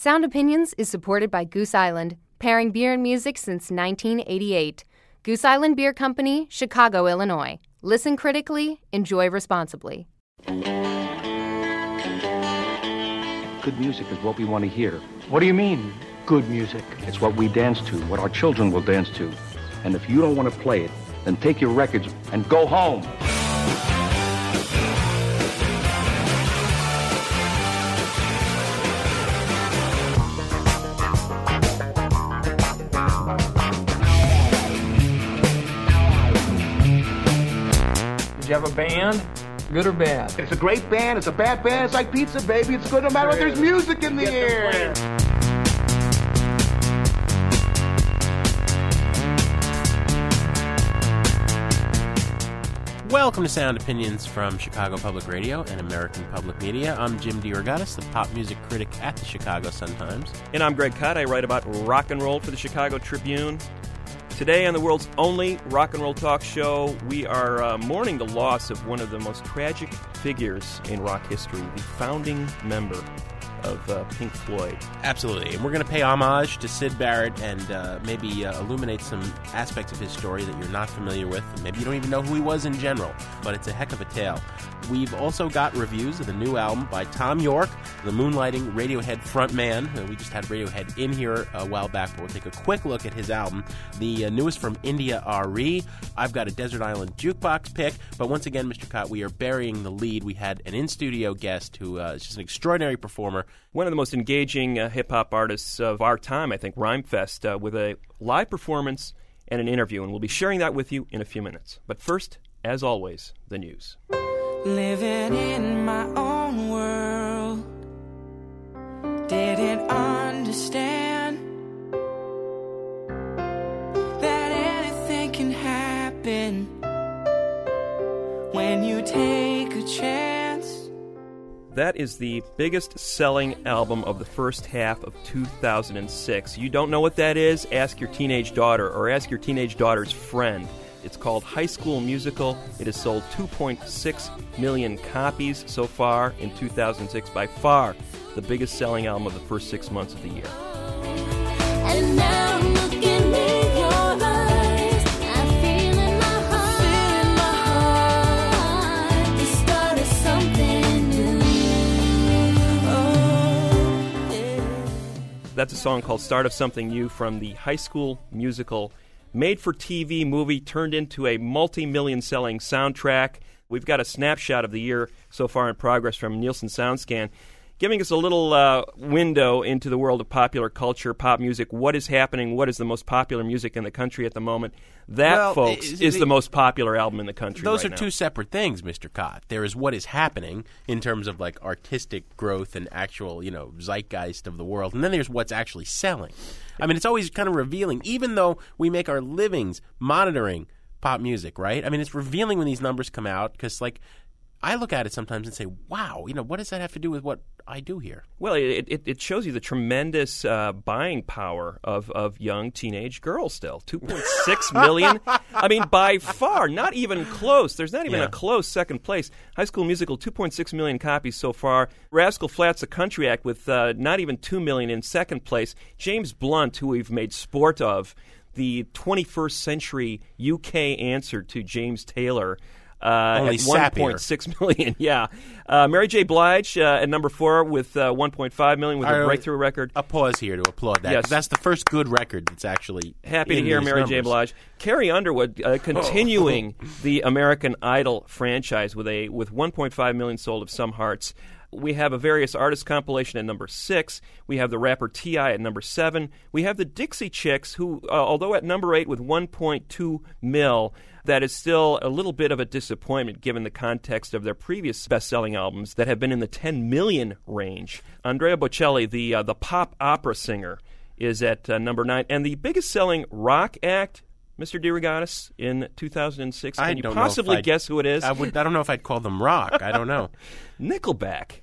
Sound Opinions is supported by Goose Island, pairing beer and music since 1988. Goose Island Beer Company, Chicago, Illinois. Listen critically, enjoy responsibly. Good music is what we want to hear. What do you mean, good music? It's what we dance to, what our children will dance to. And if you don't want to play it, then take your records and go home. Band? Good or bad? It's a great band. It's a bad band. It's like pizza, baby. It's good no matter what. There's music in the Get air. Welcome to Sound Opinions from Chicago Public Radio and American Public Media. I'm Jim DeRogatis, the pop music critic at the Chicago Sun-Times. And I'm Greg Kot. I write about rock and roll for the Chicago Tribune. Today, on the world's only rock and roll talk show, we are uh, mourning the loss of one of the most tragic figures in rock history, the founding member of uh, Pink Floyd. Absolutely. And we're going to pay homage to Syd Barrett and uh, maybe uh, illuminate some aspects of his story that you're not familiar with. Maybe you don't even know who he was in general, but it's a heck of a tale. We've also got reviews of the new album by Thom Yorke, the moonlighting Radiohead frontman. Uh, we just had Radiohead in here a while back, but we'll take a quick look at his album. The uh, newest from India RE. I've got a Desert Island jukebox pick, but once again, Mr. Kot, we are burying the lead. We had an in studio guest who uh, is just an extraordinary performer. One of the most engaging uh, hip hop artists of our time, I think, Rhymefest, uh, with a live performance and an interview. And we'll be sharing that with you in a few minutes. But first, as always, the news. Living in my own world. Didn't understand that anything can happen when you take a chance. That is the biggest selling album of the first half of 2006. You don't know what that is? Ask your teenage daughter or ask your teenage daughter's friend. It's called High School Musical. It has sold 2.6 million copies so far in 2006, by far the biggest selling album of the first six months of the year. That's a song called Start of Something New from the High School Musical, made for TV movie turned into a multi million selling soundtrack. We've got a snapshot of the year so far in progress from Nielsen SoundScan, giving us a little uh, window into the world of popular culture, pop music. What is happening? What is the most popular music in the country at the moment? That, Well, folks, is is the- the most popular album in the country. Those right are now. two separate things, Mr. Kot. There is what is happening in terms of like artistic growth and actual, you know, zeitgeist of the world, and then there's what's actually selling. I mean, it's always kind of revealing, even though we make our livings monitoring pop music, right? I mean, it's revealing when these numbers come out because, like, I look at it sometimes and say, "Wow, you know, what does that have to do with what I do here?" Well, it, it, it shows you the tremendous uh, buying power of, of young teenage girls still. 2.6 million. I mean, by far, not even close. There's not even Yeah. a close second place. High School Musical, 2.6 million copies so far. Rascal Flatts, a country act, with uh, not even 2 million in second place. James Blunt, who we've made sport of, the 21st century UK answer to James Taylor. Uh, Only at sappier. 1.6 million, yeah. Uh, Mary J. Blige uh, at number four with uh, 1.5 million with I- a breakthrough record. A pause here to applaud that. Yes. That's the first good record that's actually Happy to hear Mary J. Blige. Carrie Underwood uh, continuing the American Idol franchise with a with 1.5 million sold of Some Hearts. We have a various artist compilation at number six. We have the rapper T.I. at number seven. We have the Dixie Chicks, who, uh, although at number eight with 1.2 mil, that is still a little bit of a disappointment given the context of their previous best-selling albums that have been in the 10 million range. Andrea Bocelli, the uh, the pop opera singer, is at uh, number nine, and the biggest-selling rock act. Mr. DeRogatis in 2006. I Can you don't know if possibly I'd- guess who it is? I would. I don't know if I'd call them rock. I don't know. Nickelback.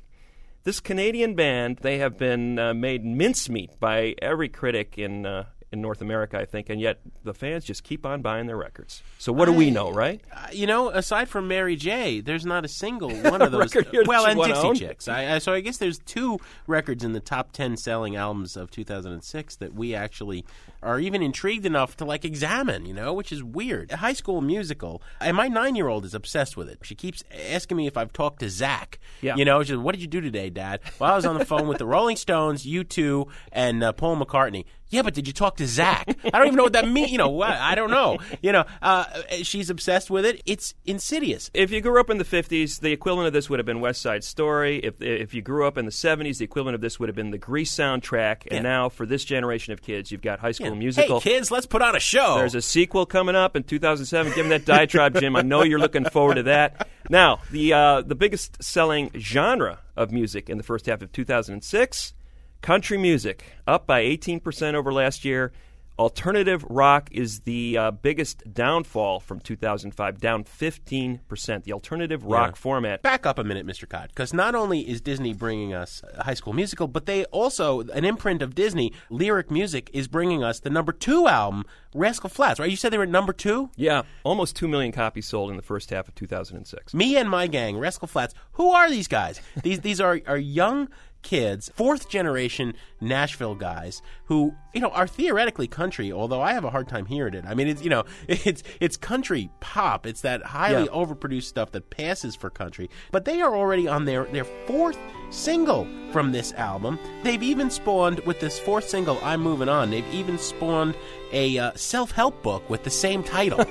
This Canadian band, they have been uh, made mincemeat by every critic in uh, in North America, I think, and yet the fans just keep on buying their records. So what do we know, right? Uh, you know, aside from Mary J, there's not a single one of those. Record here that well, you and wanna Dixie own? Chicks. I, I, so I guess there's two records in the top ten selling albums of 2006 that we actually are even intrigued enough to like examine. You know, which is weird. A high School Musical, and my nine year old is obsessed with it. She keeps asking me if I've talked to Zach. Yeah. You know, she's, what did you do today, Dad? Well, I was on the phone with the Rolling Stones, U2, and uh, Paul McCartney. Yeah, but did you talk to Zach? I don't even know what that means. You know, what? I don't know. You know, uh, she's obsessed with it. It's insidious. If you grew up in the 50s, the equivalent of this would have been West Side Story. If if you grew up in the 70s, the equivalent of this would have been the Grease soundtrack. And Yeah. now, for this generation of kids, you've got High School Musical. Hey, kids, let's put on a show. There's a sequel coming up in 2007. Give him that diatribe, Jim. I know you're looking forward to that. Now, the uh, the biggest selling genre of music in the first half of 2006, country music, up by 18% over last year. Alternative rock is the uh, biggest downfall from 2005, down 15%. The alternative rock Yeah. format. Back up a minute, Mr. Kot, because not only is Disney bringing us a High School Musical, but they also, an imprint of Disney, Lyric Music, is bringing us the number two album, Rascal Flatts, right? You said they were at number two? Yeah, almost 2 million copies sold in the first half of 2006. Me and my gang, Rascal Flatts. Who are these guys? these these are, are young kids, fourth generation Nashville guys who, you know, are theoretically country, although I have a hard time hearing it. I mean, it's, you know, it's it's country pop. It's that highly Yeah. overproduced stuff that passes for country. But they are already on their their fourth single from this album. They've even spawned with this fourth single, I'm Moving On. They've even spawned a uh, self-help book with the same title.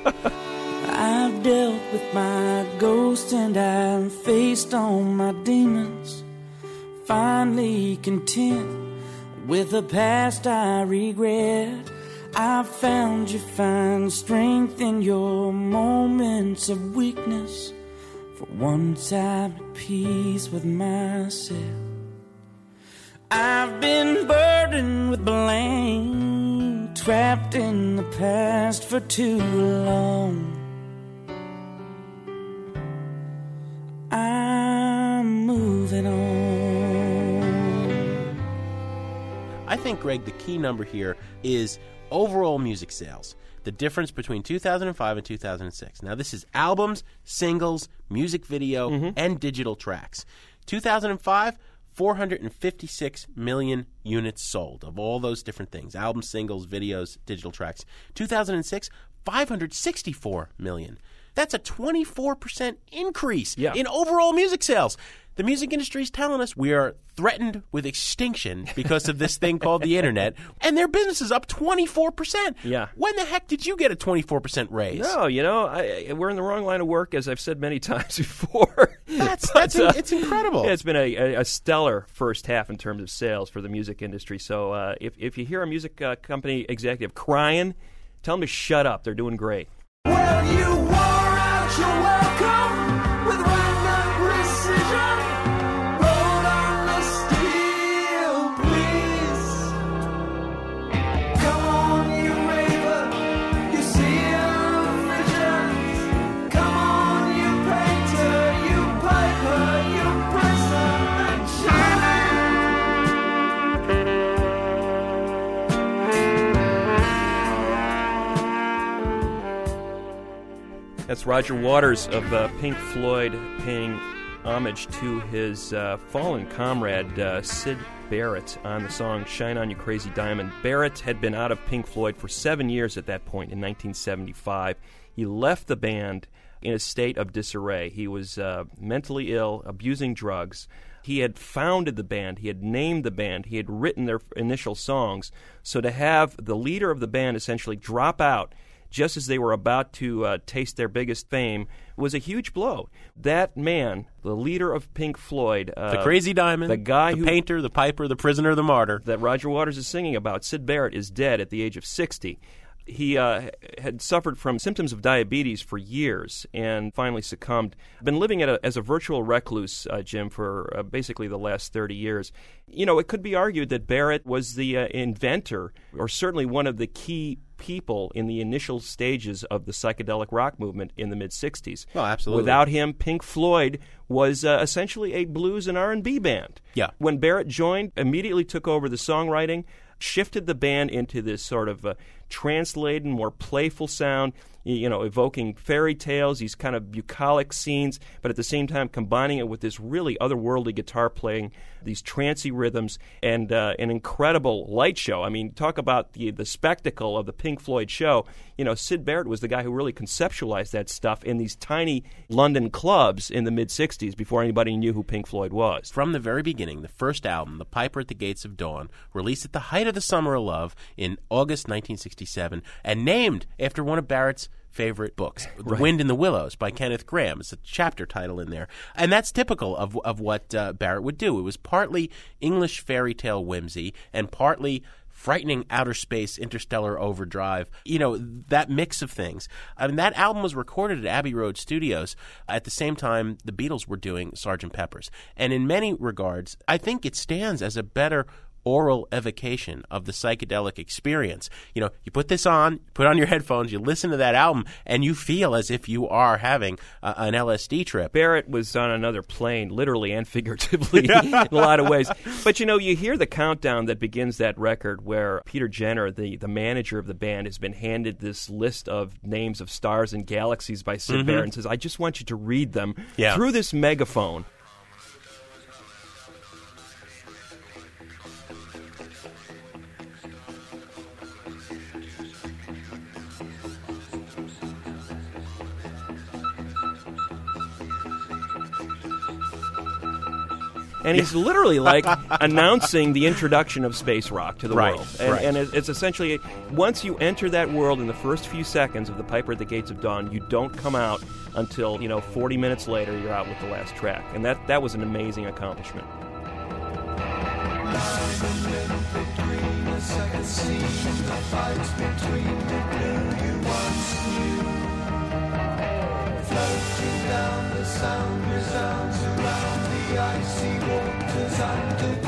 I've dealt with my ghost and I've faced all my demons. Finally content with the past I regret. I found you find strength in your moments of weakness. For once I'm at peace with myself. I've been burdened with blame, trapped in the past for too long. I'm moving on. I think, Greg, the key number here is overall music sales. The difference between 2005 and 2006. Now, this is albums, singles, music video, mm-hmm. and digital tracks. 2005, 456 million units sold of all those different things albums, singles, videos, digital tracks. 2006, 564 million. That's a 24% increase Yeah. in overall music sales. The music industry is telling us we are threatened with extinction because of this thing called the internet, and their business is up 24%. Yeah. When the heck did you get a 24% raise? No, you know, I, I- we're in the wrong line of work, as I've said many times before. That's, But, that's uh, it's incredible. It's been a, a, a stellar first half in terms of sales for the music industry. So uh, if, if you hear a music uh, company executive crying, tell them to shut up. They're doing great. Well, you wore out your welcome That's Roger Waters of uh, Pink Floyd paying homage to his uh, fallen comrade uh, Syd Barrett on the song Shine On You Crazy Diamond. Barrett had been out of Pink Floyd for seven years at that point in 1975. He left the band in a state of disarray. He was uh, mentally ill, abusing drugs. He had founded the band, he had named the band, he had written their initial songs. So to have the leader of the band essentially drop out just as they were about to uh, taste their biggest fame was a huge blow. That man, the leader of Pink Floyd, uh, the Crazy Diamond, the guy the who painter, the piper, the prisoner, the martyr. that Roger Waters is singing about, Syd Barrett, is dead at the age of 60. He uh, had suffered from symptoms of diabetes for years and finally succumbed. Been living at a, as a virtual recluse, uh, Jim, for uh, basically the last 30 years. You know, it could be argued that Barrett was the uh, inventor, or certainly one of the key people in the initial stages of the psychedelic rock movement in the mid 60s. Oh, absolutely. Without him, Pink Floyd was uh, essentially a blues and R&B band. Yeah. When Barrett joined, immediately took over the songwriting. shifted the band into this sort of uh, translated, more playful sound. You know, evoking fairy tales, these kind of bucolic scenes, but at the same time combining it with this really otherworldly guitar playing, these trancy rhythms, and uh, an incredible light show. I mean, talk about the the spectacle of the Pink Floyd show. You know, Syd Barrett was the guy who really conceptualized that stuff in these tiny London clubs in the mid '60s before anybody knew who Pink Floyd was. From the very beginning, the first album, The Piper at the Gates of Dawn, released at the height of the Summer of Love in August 1967 and named after one of Barrett's favorite books, The Wind in the Willows by Kenneth Grahame. It's a chapter title in there. And that's typical of, of what uh, Barrett would do. It was partly English fairy tale whimsy and partly frightening outer space interstellar overdrive you know that mix of things i mean that album was recorded at abbey road studios at the same time the beatles were doing sergeant peppers and in many regards i think it stands as a better oral evocation of the psychedelic experience. You know, you put this on, put on your headphones, you listen to that album, and you feel as if you are having uh, an LSD trip. Barrett was on another plane, literally and figuratively, in a lot of ways. But you know, you hear the countdown that begins that record, where Peter Jenner, the the manager of the band, has been handed this list of names of stars and galaxies by Syd Barrett, and says, "I just want you to read them Yeah. through this megaphone." And he's literally like announcing the introduction of space rock to the Right, world. And, right. and it's essentially once you enter that world in the first few seconds of the Piper at the Gates of Dawn, you don't come out until you know 40 minutes later. You're out with the last track, and that that was an amazing accomplishment the icy waters and the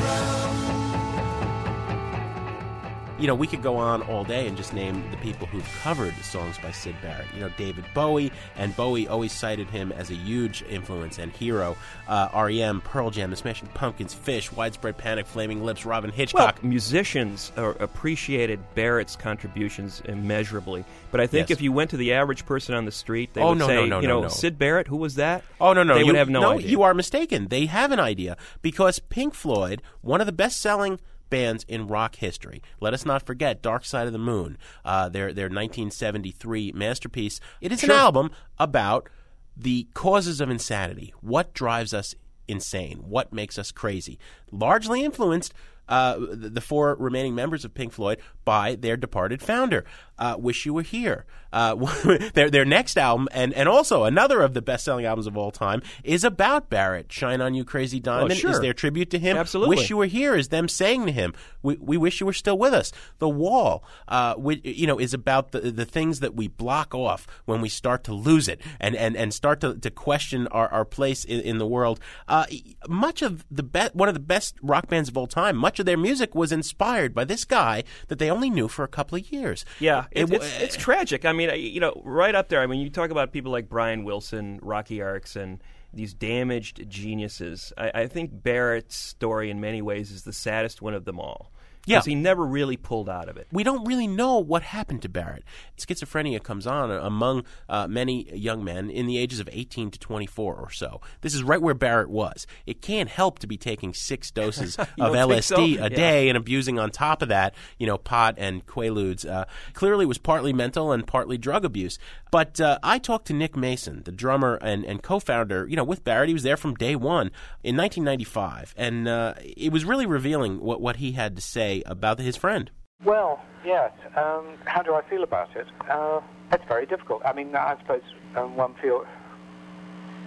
you know, we could go on all day and just name the people who've covered songs by Syd Barrett. You know, David Bowie, and Bowie always cited him as a huge influence and hero. Uh, REM, Pearl Jam, The Smashing Pumpkins, Phish, Widespread Panic, Flaming Lips, Robyn Hitchcock. Well, musicians appreciated Barrett's contributions immeasurably, but I think Yes. if you went to the average person on the street, they Oh, would no, say, no, no, you know, no. Syd Barrett, who was that? Oh no no! they you, would have no, idea. you are mistaken. They have an idea because Pink Floyd, one of the best-selling bands in rock history. Let us not forget Dark Side of the Moon, uh, their their 1973 masterpiece. It is an album about the causes of insanity. What drives us insane? What makes us crazy? Largely influenced. Uh, the the four remaining members of Pink Floyd by their departed founder. Uh, Wish You Were Here. Uh, their their next album, and, and also another of the best selling albums of all time, is about Barrett. Shine on You, Crazy Diamond sure. is their tribute to him. Absolutely. Wish You Were Here is them saying to him, "We, we wish you were still with us." The Wall, uh, we, you know, is about the the things that we block off when we start to lose it and and, and start to, to question our, our place in, in the world. Uh, much of the be- one of the best rock bands of all time, much of their music was inspired by this guy that they only knew for a couple of years. Yeah, it, It- it's, it's tragic. I mean, you know, right up there. I mean, you talk about people like Brian Wilson, Rocky Arks, and these damaged geniuses. I, I think Barrett's story, in many ways, is the saddest one of them all. Yeah. because he never really pulled out of it. we don't really know what happened to Barrett. Schizophrenia comes on among uh, many young men in the ages of 18 to 24 or so. This is right where Barrett was. It can't help to be taking six doses of don't so? LSD a Yeah. day and abusing on top of that, you know, pot and quaaludes. Uh, clearly, it was partly mental and partly drug abuse. But uh, I talked to Nick Mason, the drummer and, and co-founder, you know, with Barrett. He was there from day one in 1995, and uh, it was really revealing what what he had to say about his friend. Well, yes. Um, how do I feel about it? Uh, it's very difficult. I mean, I suppose um, one feels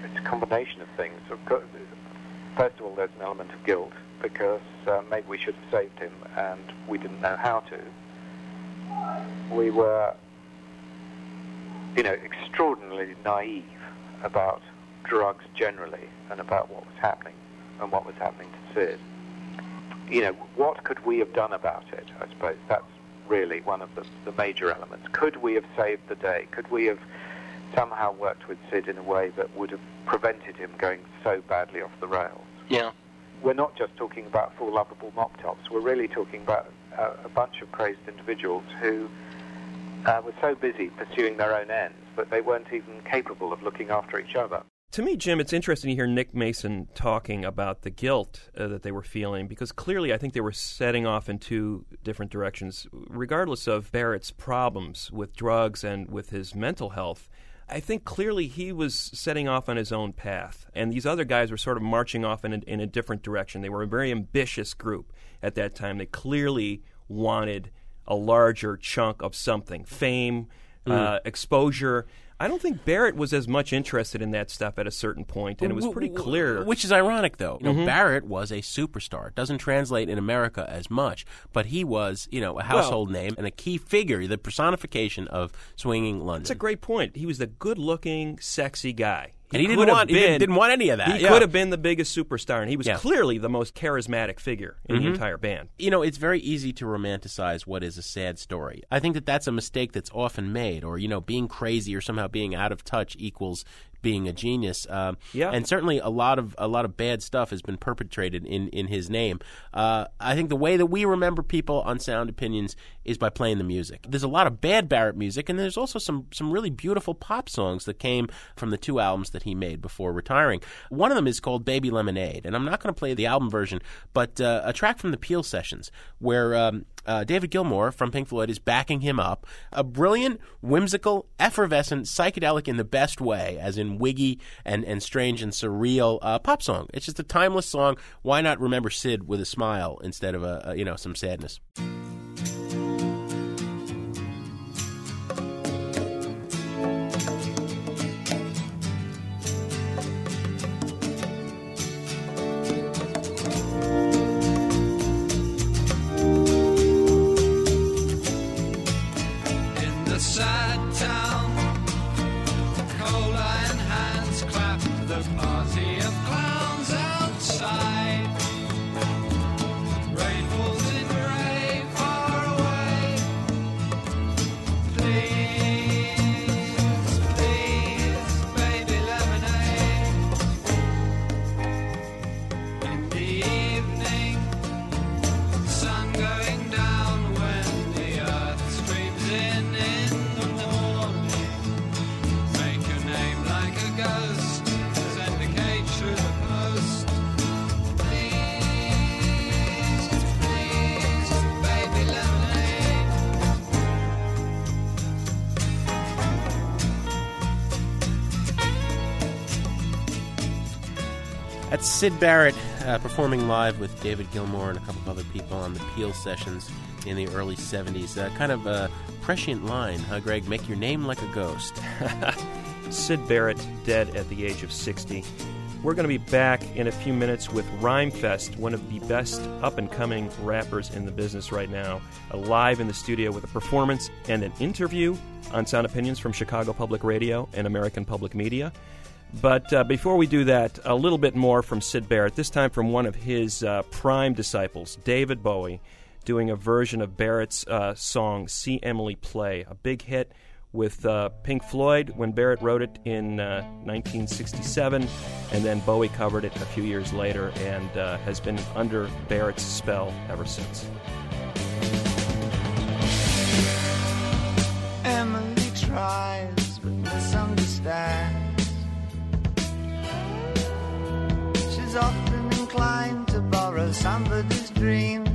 it's a combination of things. First of all, there's an element of guilt because uh, maybe we should have saved him and we didn't know how to. We were, you know, extraordinarily naive about drugs generally and about what was happening and what was happening to Syd you know, what could we have done about it? I suppose that's really one of the, the major elements. Could we have saved the day? Could we have somehow worked with Syd in a way that would have prevented him going so badly off the rails? Yeah. We're not just talking about four lovable mop tops. We're really talking about a, a bunch of crazed individuals who uh, were so busy pursuing their own ends that they weren't even capable of looking after each other. To me, Jim, it's interesting to hear Nick Mason talking about the guilt uh, that they were feeling because clearly I think they were setting off in two different directions. Regardless of Barrett's problems with drugs and with his mental health, I think clearly he was setting off on his own path, and these other guys were sort of marching off in a, in a different direction. They were a very ambitious group at that time. They clearly wanted a larger chunk of something fame, uh, exposure. I don't think Barrett was as much interested in that stuff at a certain point, and it was pretty clear. Which is ironic, though. You know, Mhm. Barrett was a superstar. It doesn't translate in America as much, but he was, you know, a household name and a key figure, the personification of swinging London. That's a great point. He was the good-looking, sexy guy. And he didn't could have want- he didn't- didn't want any of that, He yeah. could have been the biggest superstar, and he was Yeah. clearly the most charismatic figure in Mhm. the entire band. You know, it's very easy to romanticize what is a sad story. I think that that's a mistake that's often made, or, you know, being crazy or somehow being out of touch equals being a genius. Um, Yeah. And certainly a lot of a lot of bad stuff has been perpetrated in, in his name. Uh, I think the way that we remember people on Sound Opinions is by playing the music. There's a lot of bad Barrett music, and there's also some some really beautiful pop songs that came from the two albums that he made before retiring. One of them is called Baby Lemonade, and I'm not going to play the album version, but uh, a track from the Peel sessions where um, uh, David Gilmour from Pink Floyd is backing him up. A brilliant, whimsical, effervescent, psychedelic in the best way, as in wiggy and, and strange and surreal uh, pop song. It's just a timeless song. Why not remember Syd with a smile instead of a, a you know some sadness? Syd Barrett uh, performing live with David Gilmour and a couple of other people on the Peel sessions in the early 70s. Uh, kind of a prescient line, huh, Greg? Make your name like a ghost. Syd Barrett dead at the age of 60. We're going to be back in a few minutes with Rhymefest, one of the best up and coming rappers in the business right now, live in the studio with a performance and an interview on Sound Opinions from Chicago Public Radio and American Public Media. But uh, before we do that, a little bit more from Syd Barrett, this time from one of his uh, prime disciples, David Bowie, doing a version of Barrett's uh, song See Emily Play, a big hit with uh, Pink Floyd when Barrett wrote it in uh, 1967, and then Bowie covered it a few years later and uh, has been under Barrett's spell ever since. Somebody's dreams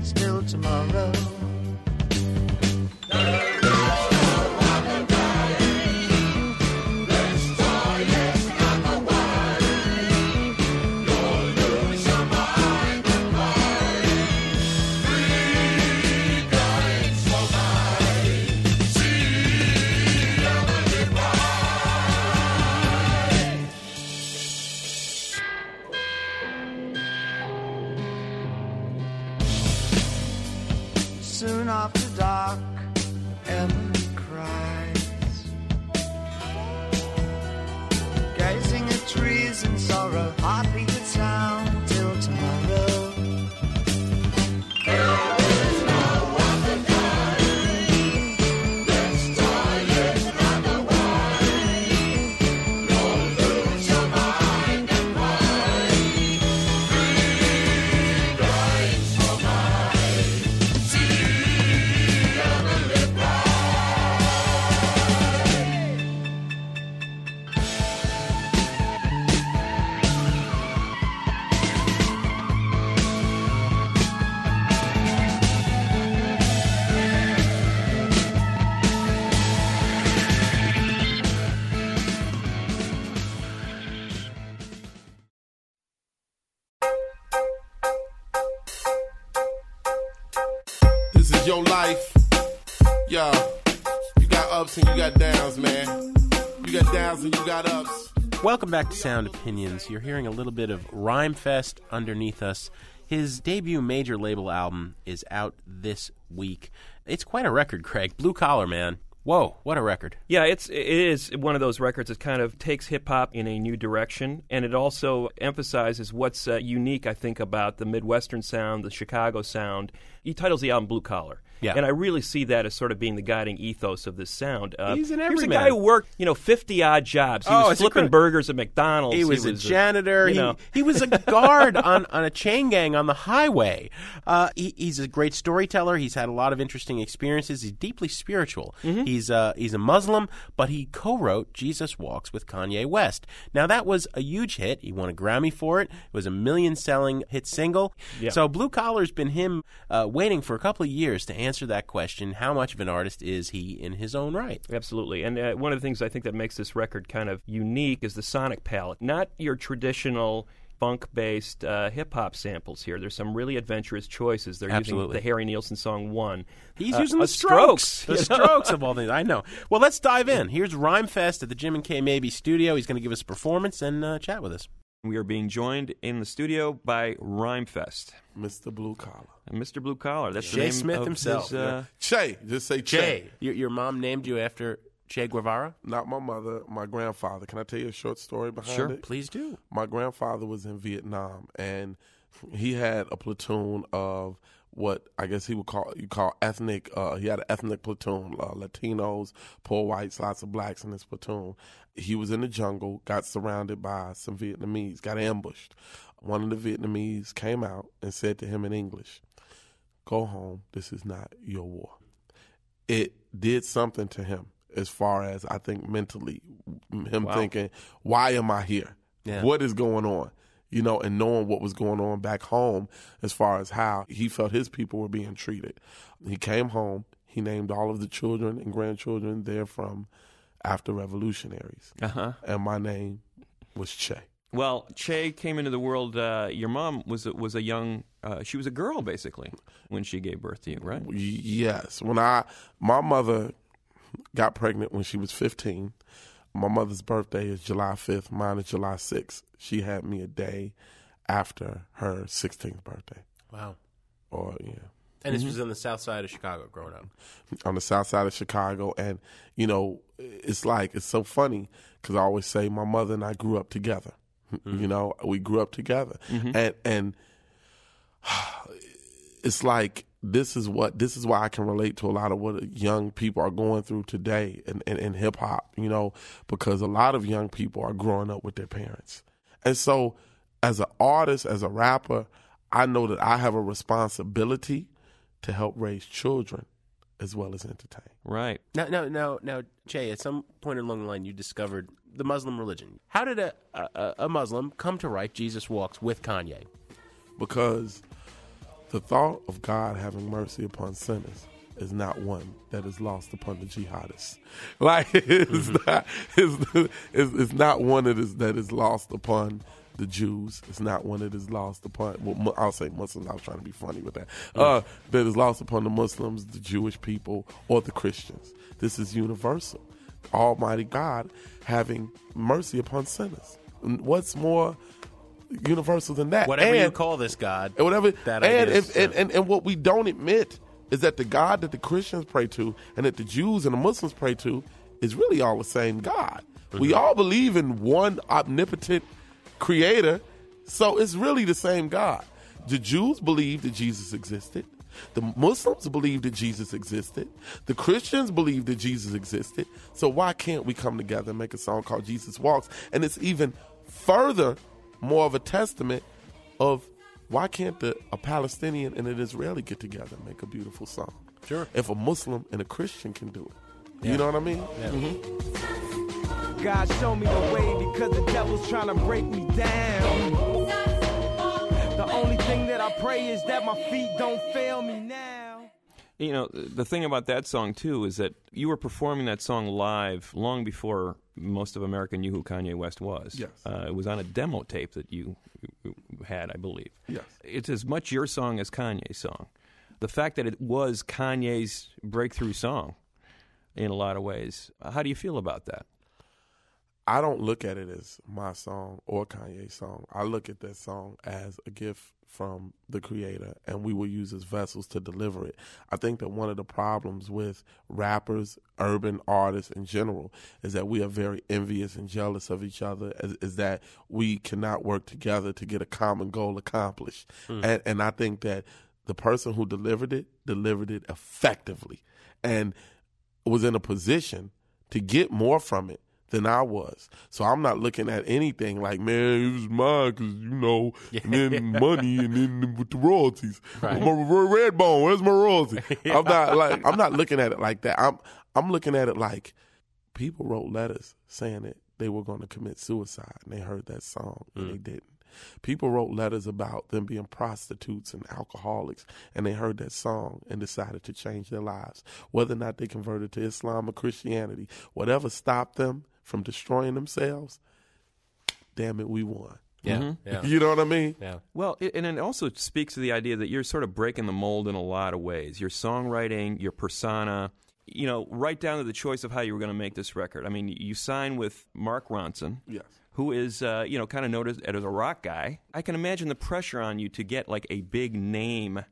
got ups. Welcome back to Sound Opinions. You're hearing a little bit of Rhymefest underneath us. His debut major label album is out this week. It's quite a record, Craig. Blue Collar Man. Whoa, what a record. Yeah, it's it is one of those records that kind of takes hip hop in a new direction, and it also emphasizes what's uh, unique, I think, about the Midwestern sound, the Chicago sound. He titles the album "Blue Collar," Yeah. and I really see that as sort of being the guiding ethos of this sound. Uh, He's an everyman. Here's a guy who worked, you know, fifty odd jobs. He Oh, was flipping burgers at McDonald's. He was, a janitor. you he, know. he was a guard on, on a chain gang on the highway. Uh, he, he's a great storyteller. He's had a lot of interesting experiences. He's deeply spiritual. Mm-hmm. He's uh, he's a Muslim, but he co-wrote "Jesus Walks" with Kanye West. Now that was a huge hit. He won a Grammy for it. It was a million-selling hit single. Yeah. So Blue Collar's been him uh, waiting for a couple of years to answer that question: How much of an artist is he in his own right? Absolutely. And uh, one of the things I think that makes this record kind of unique is the sonic palette. Not your traditional funk based uh, hip hop samples here. There's some really adventurous choices. They're Absolutely. using the Harry Nilsson song One. He's Uh, using the strokes. you The know? strokes of all things. I know. Well, let's dive in. Here's Rhymefest at the Jim and Kay Mabie studio. He's going to give us a performance and uh, chat with us. We are being joined in the studio by Rhymefest. Mr. Blue Collar. And Mr. Blue Collar. That's the Jay name Smith of himself. his, uh, Che, just say Che. Che, your, your mom named you after Che Guevara? Not my mother, my grandfather. Can I tell you a short story behind Sure. it? Please do. My grandfather was in Vietnam, and he had a platoon of what I guess he would call you call ethnic. Uh, he had an ethnic platoon: uh, Latinos, poor whites, lots of blacks in his platoon. He was in the jungle, got surrounded by some Vietnamese, got ambushed. One of the Vietnamese came out and said to him in English, "Go home. This is not your war." It did something to him as far as I think mentally, him Wow. thinking, "Why am I here? Yeah. What is going on?" You know, and knowing what was going on back home as far as how he felt his people were being treated. He came home. He named all of the children and grandchildren there from after revolutionaries, uh-huh. and my name was Che. Well, Che came into the world. Uh, your mom was a, was a young. Uh, she was a girl basically when she gave birth to you, right? Yes. When I my mother got pregnant when she was 15. My mother's birthday is July 5th. Mine is July 6th. She had me a day after her 16th birthday. Wow. Or yeah, And this mm-hmm. was on the south side of Chicago growing up. on the south side of Chicago and you know, it's like it's so funny cuz I always say my mother and I grew up together. Mm-hmm. You know, we grew up together. Mm-hmm. And and it's like this is what this is why I can relate to a lot of what young people are going through today in, in, in hip hop, you know, because a lot of young people are growing up with their parents. And so as an artist, as a rapper, I know that I have a responsibility to help raise children as well as entertain. Right. Now, now, now, now, Che, at some point along the line, you discovered the Muslim religion. How did a, a, a Muslim come to write Jesus Walks with Kanye? because the thought of God having mercy upon sinners is not one that is lost upon the jihadists. Like it's not, it's, it's, it's not one that is that is lost upon the Jews. It's not one that is lost upon. Well, I'll say Muslims. I was trying to be funny with that. Uh, that is lost upon the Muslims, the Jewish people, or the Christians. This is universal. Almighty God having mercy upon sinners. What's more universal than that? Whatever you call this God, and whatever. that and, is- if, and, and and what we don't admit is that the God that the Christians pray to and that the Jews and the Muslims pray to is really all the same God. We Mm-hmm. all believe in one omnipotent creator, so it's really the same God. The Jews believe that Jesus existed. The Muslims believe that Jesus existed. The Christians believe that Jesus existed. So why can't we come together and make a song called Jesus Walks? And it's even further more of a testament of why can't the, a Palestinian and an Israeli get together and make a beautiful song? Sure. If a Muslim and a Christian can do it. Yeah. You know what I mean? Yeah. Mm-hmm. God show me the way because the devil's trying to break me down. The only thing that I pray is that my feet don't fail me now. You know, the thing about that song too is that you were performing that song live long before most of America knew who Kanye West was. Yes. uh, it was on a demo tape that you you had, I believe. Yes. it's as much your song as Kanye's song. the fact that it was Kanye's breakthrough song in a lot of ways. How do you feel about that? I don't look at it as my song or Kanye's song. I look at that song as a gift from the creator and we will use as vessels to deliver it. I think that one of the problems with rappers, urban artists in general, is that we are very envious and jealous of each other, is, is that we cannot work together to get a common goal accomplished. Mm. And, and I think that the person who delivered it delivered it effectively and was in a position to get more from it than I was. So I'm not looking at anything like, man, it was mine because, you know, and then money and then with the royalties. Right. My red bone, where's my royalty? I'm not like, I'm not looking at it like that. I'm, I'm looking at it like people wrote letters saying that they were going to commit suicide and they heard that song and they mm. didn't. People wrote letters about them being prostitutes and alcoholics, and they heard that song and decided to change their lives. Whether or not they converted to Islam or Christianity, whatever stopped them from destroying themselves, damn it, we won. Yeah, Mhm. yeah. You know what I mean? Yeah. Well, it, and it also speaks to the idea that you're sort of breaking the mold in a lot of ways. Your songwriting, your persona, you know, right down to the choice of how you were going to make this record. I mean, you sign with Mark Ronson. Yes. Who is, uh, you know, kind of noticed as a rock guy. I can imagine the pressure on you to get like a big name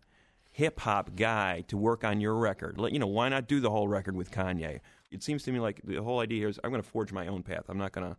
hip hop guy to work on your record. Let- You know, why not do the whole record with Kanye? It seems to me like the whole idea here is I'm going to forge my own path. I'm not going to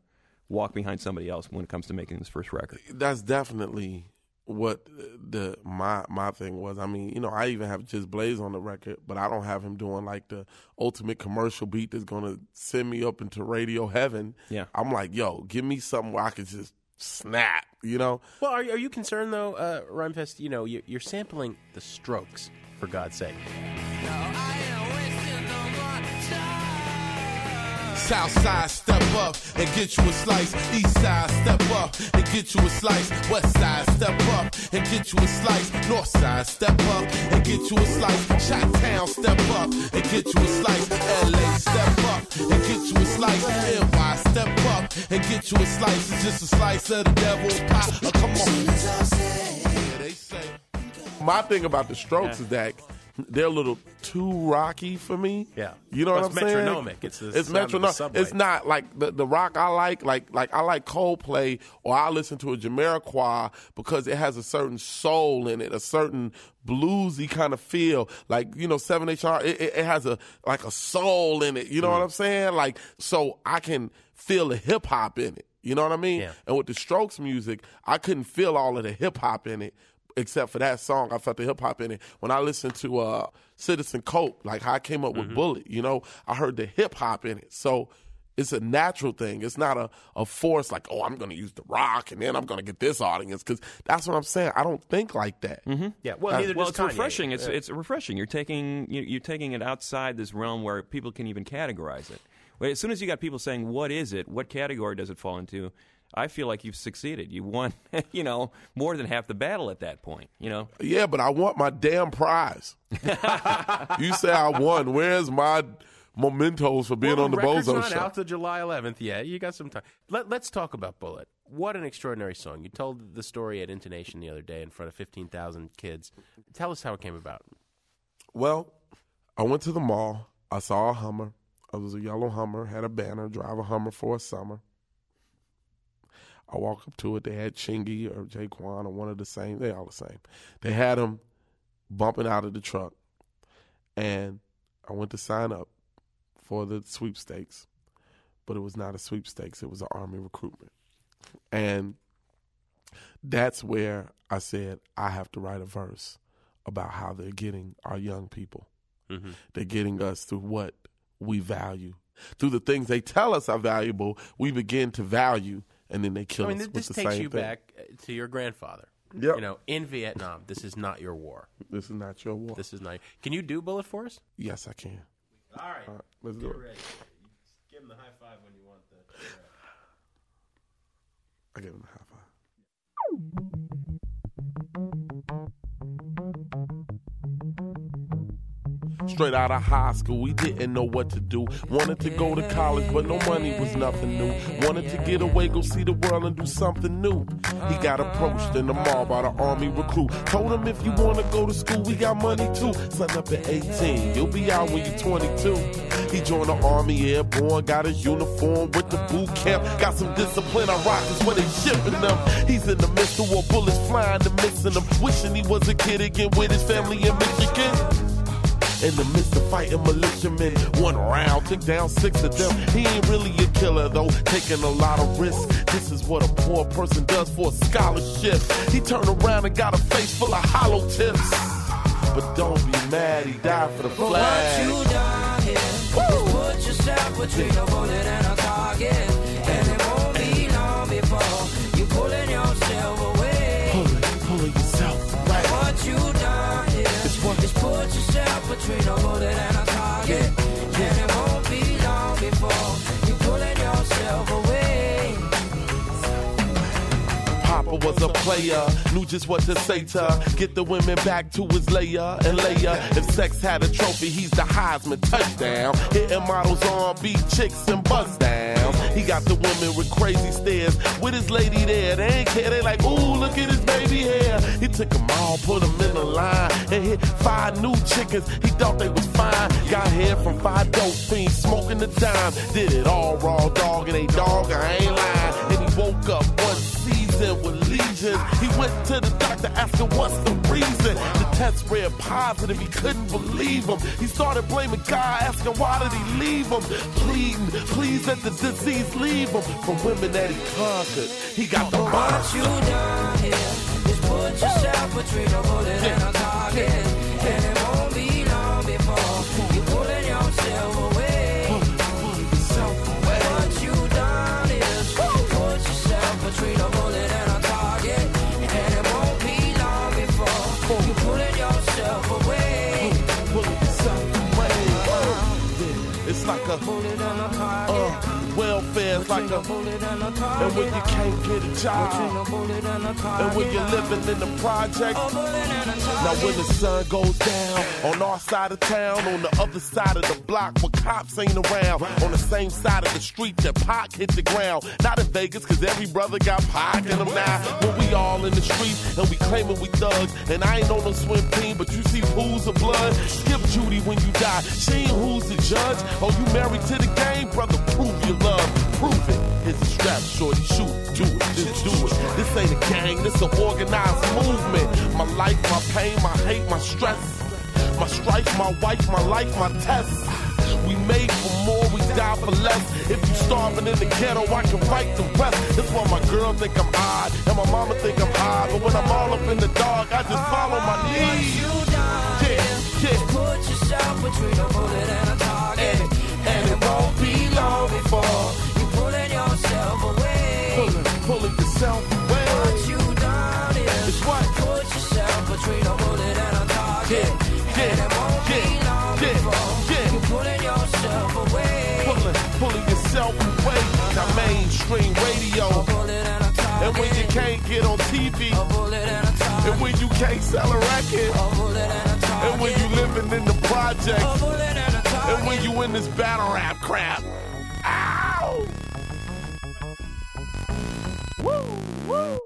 walk behind somebody else when it comes to making this first record. that's definitely what the my my thing was. I mean, you know, I even have Just Blaze on the record, but I don't have him doing like the ultimate commercial beat that's gonna send me up into radio heaven. Yeah. I'm like, yo, give me something where I can just snap, you know? Well, are, are you concerned though, uh, Rhymefest? You know, you're, you're sampling the Strokes for God's sake. South side, step up and get you a slice. East side, step up and get you a slice. West side, step up and get you a slice. North side, step up and get you a slice. Shot town, step up and get you a slice. LA, step up and get you a slice. NY, step up and get you a slice. It's just a slice of the devil's pie. Oh, uh, come on. Yeah, they say. My thing about the Strokes is that they're a little too rocky for me. Yeah. You know Well, what I'm saying? metronomic. It's the it's sound of the metronomic. It's not like the, the rock I like. Like like I like Coldplay or I listen to a Jamiroquai because it has a certain soul in it, a certain bluesy kind of feel. Like you know, Seven HR, it, it, it has a like a soul in it. You know Mm. what I'm saying? Like so I can feel the hip hop in it. You know what I mean? Yeah. And with the Strokes music, I couldn't feel all of the hip hop in it except for that song. I felt the hip hop in it. When I listened to uh, Citizen Cope, like how I came up Mm-hmm. with Bullet, you know, I heard the hip hop in it. So it's a natural thing. It's not a, a force like, oh, I'm going to use the rock and then I'm going to get this audience. Because that's what I'm saying. I don't think like that. Mm-hmm. Yeah, well, neither well, it's Kanye. refreshing. It's Yeah. it's refreshing. You're taking you- you're taking it outside this realm where people can even categorize it. As soon as you got people saying, "What is it? What category does it fall into?" I feel like you've succeeded. You won, you know, more than half the battle at that point. You know, Yeah, but I want my damn prize. you say I won. Where's my mementos for being Well, on the record's Bozo not show? out to July 11th Yeah, You got some time. Let, let's talk about Bullet. What an extraordinary song. You told the story at Intonation the other day in front of 15,000 kids. Tell us how it came about. Well, I went to the mall. I saw a Hummer. It was a yellow Hummer. Had a banner. Drive a Hummer for a summer. I walk up to it. They had Chingy or Jaquan or one of the same. They all the same. They had him bumping out of the truck, and I went to sign up for the sweepstakes, but it was not a sweepstakes. It was an army recruitment, and that's where I said I have to write a verse about how they're getting our young people. Mm-hmm. They're getting us through what we value. Through the things they tell us are valuable, we begin to value, and then they kill I mean, us this with the takes same you thing. back uh, to your grandfather. Yep. You know, in Vietnam, this is not your war. This is not your war. This is not. Can you do Bullet for us? Yes, I can. All right. All right, let's do it. Give him the high five when you want the. I give him a high Straight out of high school, we didn't know what to do. Wanted to go to college, but no money was nothing new. Wanted to get away, go see the world and do something new. He got approached in the mall by the army recruit. Told him if you wanna go to school, we got money too. Son up at 18, you'll be out when you're 22. He joined the army airborne, got his uniform with the boot camp. Got some discipline, I rock where they shipping them. He's in the midst of war, bullets flying and missing him. Wishing he was a kid again with his family in Michigan. In the midst of fighting militiamen, one round took down six of them. He ain't really a killer though, taking a lot of risks. This is what a poor person does for a scholarship. He turned around and got a face full of hollow tips. But don't be mad, he died for the But flag. what you done here put yourself between a bullet and yourself between a was a player, knew just what to say to her. Get the women back to his layer and layer. If sex had a trophy, he's the Heisman touchdown. Hitting models on beat chicks and buzz down. He got the women with crazy stares. With his lady there, they ain't care. They like, ooh, look at his baby hair. He took them all, put them in a line, and hit five new chickens. He thought they was fine. Got hair from five dope fiends, smoking the dime. Did it all raw dog, and they dog, I ain't lying. And he woke up season with legions. He went to the doctor asking what's the reason. The test read positive, he couldn't believe him. He started blaming God, asking why did he leave him? Pleading, please let the disease leave him. From women that he conquered, he got the What monster. you done here is put yourself between a bullet and a target. And it won't be long before you pulling yourself away. What you a uh, welfare, it's like a and when you can't get a job, and when you're living in the project. Now when the sun goes down on our side of town, on the other side of the block where cops ain't around, on the same side of the street that Pac hit the ground. Not in Vegas, cause every brother got Pac in them now. But we all in the streets and we claiming we thugs, and I ain't on no swim team, but you see pools of blood. Skip Judy when you die. She ain't who's the judge. Oh, you married to the game, brother? Prove your love. Prove it. Here's a strap, shorty. Shoot, do it, just do it. This ain't a gang, this an organized movement. My life, my pain, my hate, my stress. My strife, my wife, my life, my test. We made for more, we die for less. If you starving in the ghetto, I can fight the rest. That's why my girl think I'm odd, and my mama think I'm odd. But when I'm all up in the dark, I just follow my needs. Yeah, yeah. Put yourself between a bullet and a target. And it won't be long radio. And a target. And when you can't get on TV, and a target. and when you can't sell a record, and a target. and when you living in the a projects, and a target. and when you in this battle rap crap. Ow! Woo, woo.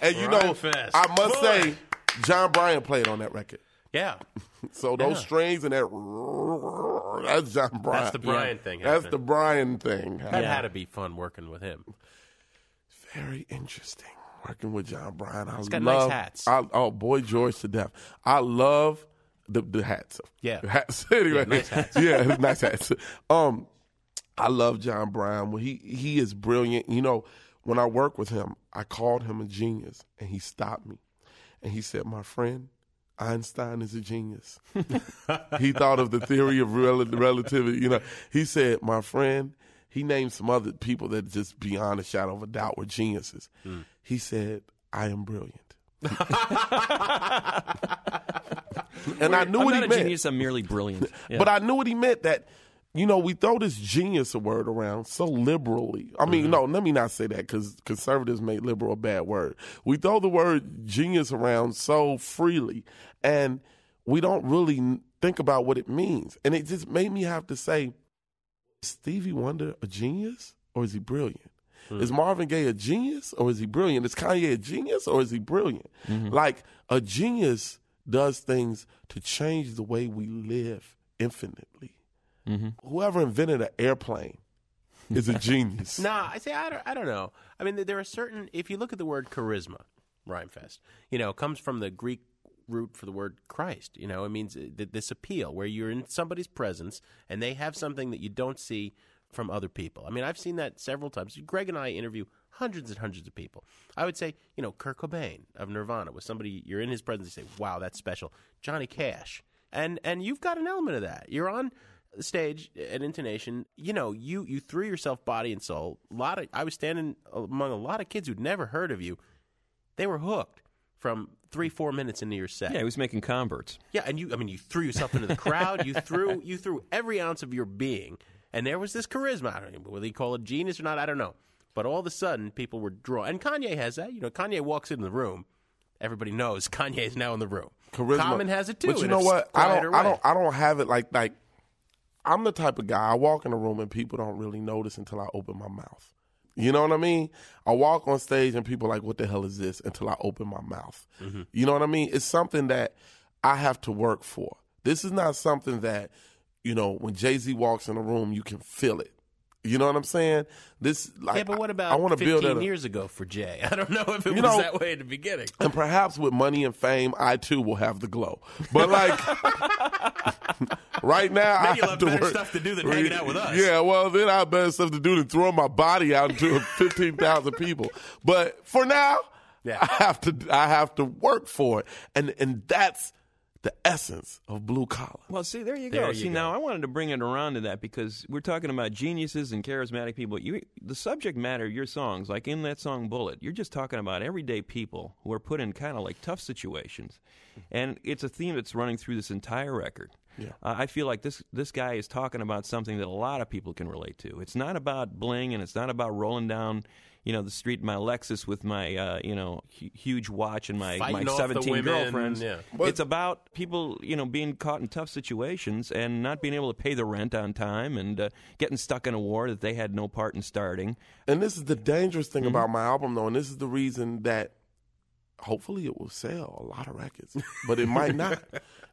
And you know. I must say, Jon Brion played on that record. Yeah. So those Yeah. strings and that that's Jon Brion. That's the Brion thing That's the Brion thing. That had to be fun working with him. Very interesting working with Jon Brion. I He's got nice love, hats. I, oh, boy, George to death. I love the the hats. Yeah. Hats. anyway, Yeah, nice hats. yeah, nice hats. Um, I love Jon Brion. Well, he he is brilliant. You know, when I work with him, I called him a genius, and he stopped me, and he said, "My friend." Einstein is a genius. he thought of the theory of rel- relativity. You know, he said, "My friend." He named some other people that just beyond a shadow of a doubt were geniuses. Mm. He said, "I am brilliant," and I knew I'm what not he a meant. genius. I'm merely brilliant. Yeah. But I knew what he meant that, you know, we throw this genius word around so liberally. I mean, mm-hmm. no, let me not say that because conservatives make liberal a bad word. We throw the word genius around so freely, and we don't really think about what it means. And it just made me have to say, is Stevie Wonder a genius or is he brilliant? Hmm. Is Marvin Gaye a genius or is he brilliant? Is Kanye a genius or is he brilliant? Mm-hmm. Like a genius does things to change the way we live infinitely. Mm-hmm. Whoever invented an airplane is a genius. Nah, I say I don't. I don't know. I mean, there are certain. If you look at the word charisma, Rhymefest, you know, comes from the Greek root for the word Christ. You know, it means th- this appeal where you're in somebody's presence and they have something that you don't see from other people. I mean, I've seen that several times. Greg and I interview hundreds and hundreds of people. I would say, you know, Kurt Cobain of Nirvana was somebody you're in his presence. You say, "Wow, that's special." Johnny Cash, and and you've got an element of that. You're on stage at intonation. You know, you you threw yourself body and soul. A lot of I was standing among a lot of kids who'd never heard of you. They were hooked from three four minutes into your set. Yeah, he was making converts. Yeah, and you I mean you threw yourself into the crowd, you threw you threw every ounce of your being. And there was this charisma. I don't know whether you call it genius or not, I don't know. But all of a sudden people were drawn and Kanye has that. You know, Kanye walks in the room, everybody knows Kanye is now in the room. Charisma. Common has it too. But you know what? I don't. I don't. I don't have it like like. I'm the type of guy. I walk in a room and people don't really notice until I open my mouth. You know what I mean? I walk on stage and people are like, "What the hell is this?" Until I open my mouth. Mm-hmm. You know what I mean? It's something that I have to work for. This is not something that you know when Jay Z walks in a room, you can feel it. You know what I'm saying? This like yeah, but what about I want to 15 build that. years ago for Jay? I don't know if it was know- that way in the beginning. And perhaps with money and fame, I too will have the glow. But like right now, Maybe I have to better work. stuff to do than hanging out with us. Yeah, well, then I have better stuff to do than throwing my body out to fifteen thousand people. But for now, Yeah. I have to. I have to work for it, and and that's the essence of blue collar. Well, see, there you There go. you see, go. now I wanted to bring it around to that because we're talking about geniuses and charismatic people. You, the subject matter of your songs, like in that song "Bullet," you're just talking about everyday people who are put in kind of like tough situations, and it's a theme that's running through this entire record. Yeah. Uh, I feel like this this guy is talking about something that a lot of people can relate to. It's not about bling, and it's not about rolling down. You know the street in my Lexus with my uh, you know hu- huge watch and my my Fighting off the seventeen girlfriends. yeah. it's about people you know being caught in tough situations and not being able to pay the rent on time and uh, getting stuck in a war that they had no part in starting. And this is the dangerous Mm-hmm. thing about my album, though, and this is the reason that hopefully it will sell a lot of records, but it might not.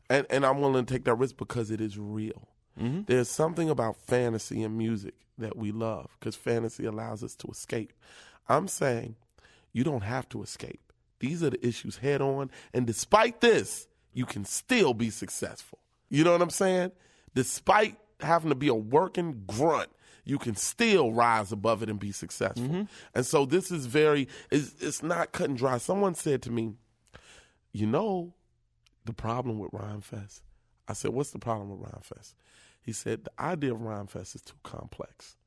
And and I'm willing to take that risk because it is real. Mm-hmm. There's something about fantasy and music that we love because fantasy allows us to escape. I'm saying you don't have to escape. These are the issues head on, and despite this, you can still be successful. You know what I'm saying? Despite having to be a working grunt, you can still rise above it and be successful. And so this is very, it's, it's not cut and dry. Someone said to me, you know, the problem with Rhymefest. I said, what's the problem with Rhymefest? He said, the idea of Rhymefest is too complex,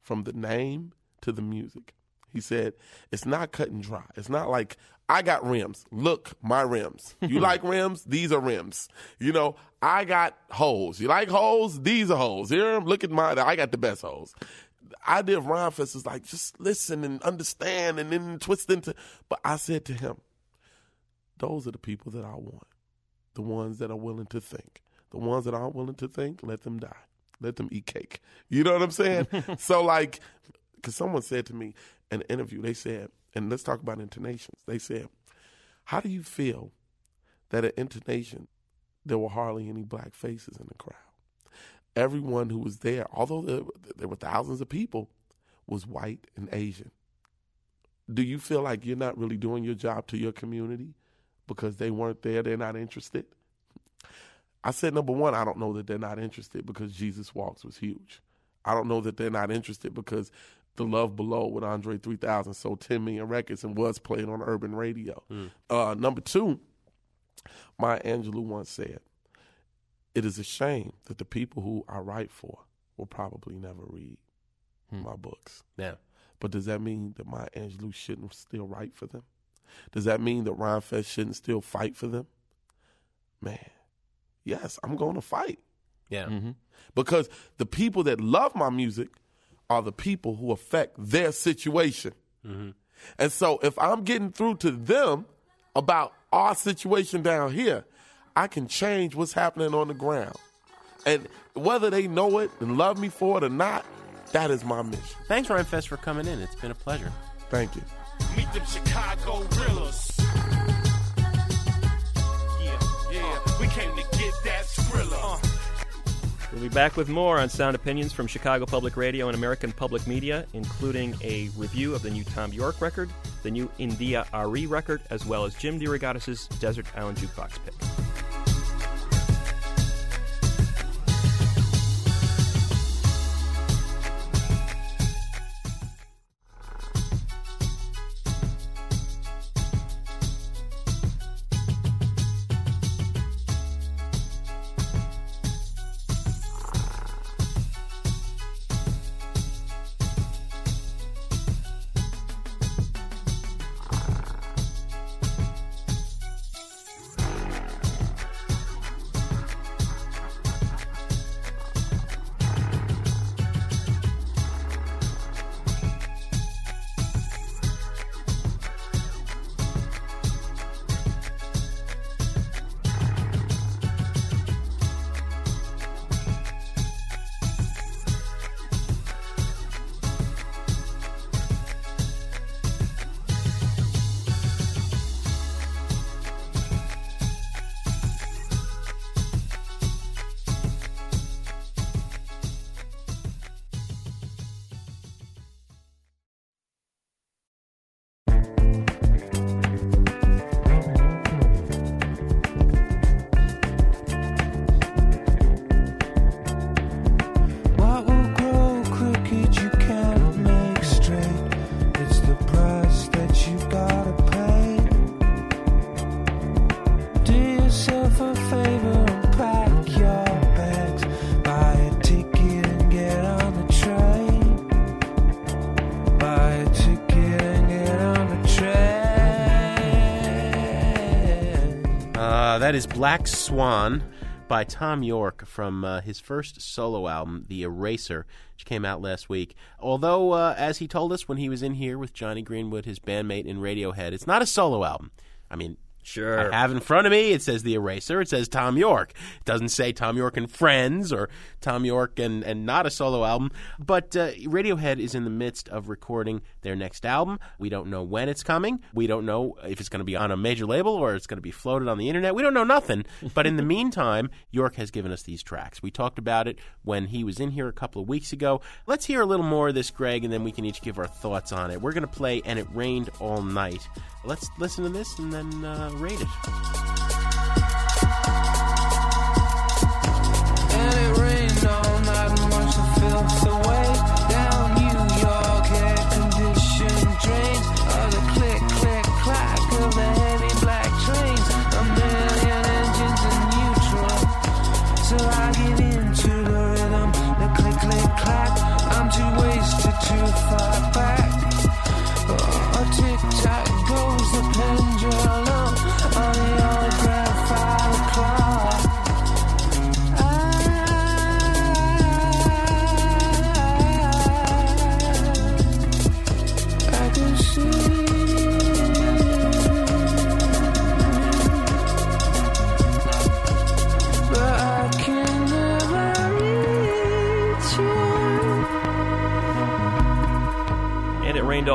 from the name to the music. He said, it's not cut and dry. It's not like, I got rims. Look, my rims. You like rims? These are rims. You know, I got holes. You like holes? These are holes. Here, look at mine. I got the best holes. The idea of Rhymefest is like, just listen and understand and then twist into. But I said to him, those are the people that I want. The ones that are willing to think. The ones that aren't willing to think, let them die. Let them eat cake. You know what I'm saying? so, like, because someone said to me in an interview, they said, and let's talk about intonations. They said, How do you feel that at intonation there were hardly any black faces in the crowd? Everyone who was there, although there, there were thousands of people, was white and Asian. Do you feel like you're not really doing your job to your community because they weren't there, they're not interested? I said, number one, I don't know that they're not interested because Jesus Walks was huge. I don't know that they're not interested because The Love Below with Andre 3000 sold 10 million records and was played on urban radio. Uh, number two, Maya Angelou once said, It is a shame that the people who I write for will probably never read my books. Yeah. But does that mean that Maya Angelou shouldn't still write for them? Does that mean that Rhymefest shouldn't still fight for them? Man, yes, I'm going to fight. Yeah. Mm-hmm. Because the people that love my music are the people who affect their situation. And so if I'm getting through to them about our situation down here, I can change what's happening on the ground. And whether they know it and love me for it or not, that is my mission. Thanks, Rhymefest, for coming in. It's been a pleasure. Thank you. Them Chicago Gorillas. Yeah, yeah, we came to get that Skrilla. We'll be back with more on sound opinions from Chicago Public Radio and American Public Media, including a review of the new Thom Yorke record, the new India.Arie record, as well as Jim DeRogatis' Desert Island Jukebox pick. That is Black Swan by Thom Yorke from uh, his first solo album, The Eraser, which came out last week. Although, uh, as he told us when he was in here with Jonny Greenwood, his bandmate in Radiohead, it's not a solo album. I mean, Sure. I have in front of me, it says The Eraser, it says Thom Yorke. It doesn't say Thom Yorke and Friends or Thom Yorke and, and not a solo album. But uh, Radiohead is in the midst of recording their next album. We don't know when it's coming. We don't know if it's going to be on a major label or it's going to be floated on the internet. We don't know nothing. But in the meantime, Yorke has given us these tracks. We talked about it when he was in here a couple of weeks ago. Let's hear a little more of this, Greg, and then we can each give our thoughts on it. We're going to play And It Rained All Night. Let's listen to this and then uh, rate